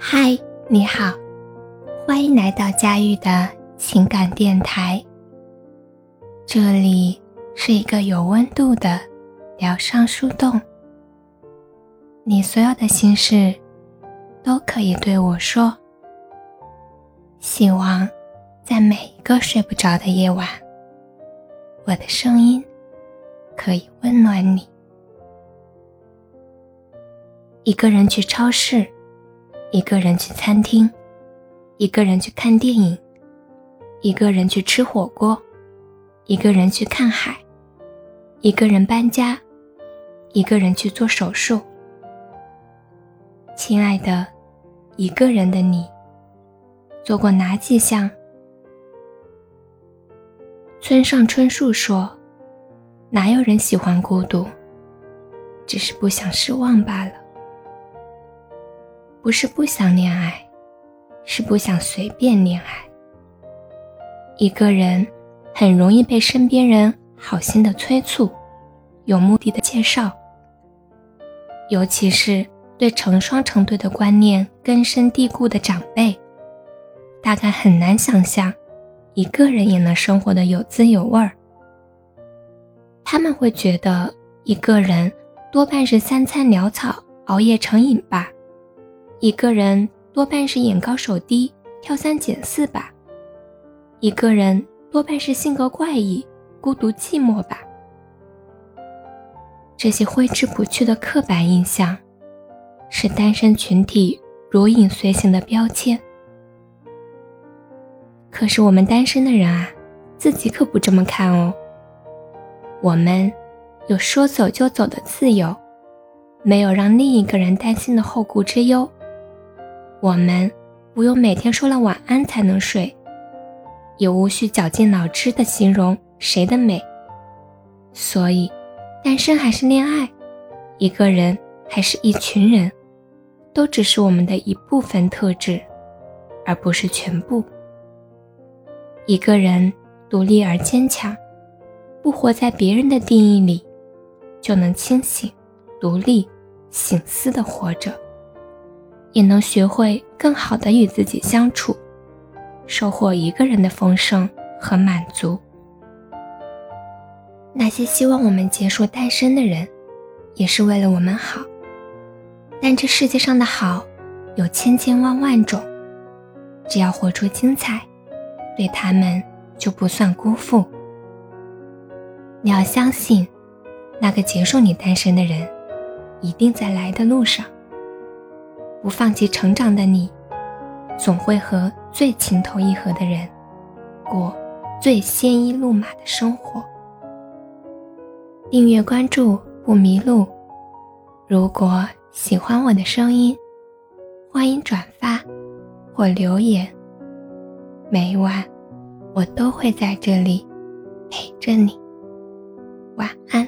嗨，你好，欢迎来到佳玉的情感电台。这里是一个有温度的疗伤树洞，你所有的心事都可以对我说。希望在每一个睡不着的夜晚，我的声音可以温暖你。一个人去超市。一个人去餐厅，一个人去看电影，一个人去吃火锅，一个人去看海，一个人搬家，一个人去做手术。亲爱的，一个人的你，做过哪几项？村上春树说：“哪有人喜欢孤独？只是不想失望罢了。”不是不想恋爱，是不想随便恋爱。一个人很容易被身边人好心的催促，有目的的介绍。尤其是对成双成对的观念根深蒂固的长辈，大概很难想象一个人也能生活的有滋有味儿。他们会觉得一个人多半是三餐潦草，熬夜成瘾吧。一个人多半是眼高手低、挑三拣四吧；一个人多半是性格怪异、孤独寂寞吧。这些挥之不去的刻板印象，是单身群体如影随形的标签。可是我们单身的人啊，自己可不这么看哦。我们有说走就走的自由，没有让另一个人担心的后顾之忧。我们不用每天说了晚安才能睡，也无需绞尽脑汁的形容谁的美。所以，单身还是恋爱，一个人还是一群人，都只是我们的一部分特质，而不是全部。一个人独立而坚强，不活在别人的定义里，就能清醒、独立、醒思的活着。也能学会更好的与自己相处，收获一个人的丰盛和满足。那些希望我们结束单身的人，也是为了我们好。但这世界上的好有千千万万种，只要活出精彩，对他们就不算辜负。你要相信，那个结束你单身的人，一定在来的路上。不放弃成长的你，总会和最情投意合的人，过最鲜衣怒马的生活。订阅关注不迷路。如果喜欢我的声音，欢迎转发或留言。每晚我都会在这里陪着你。晚安。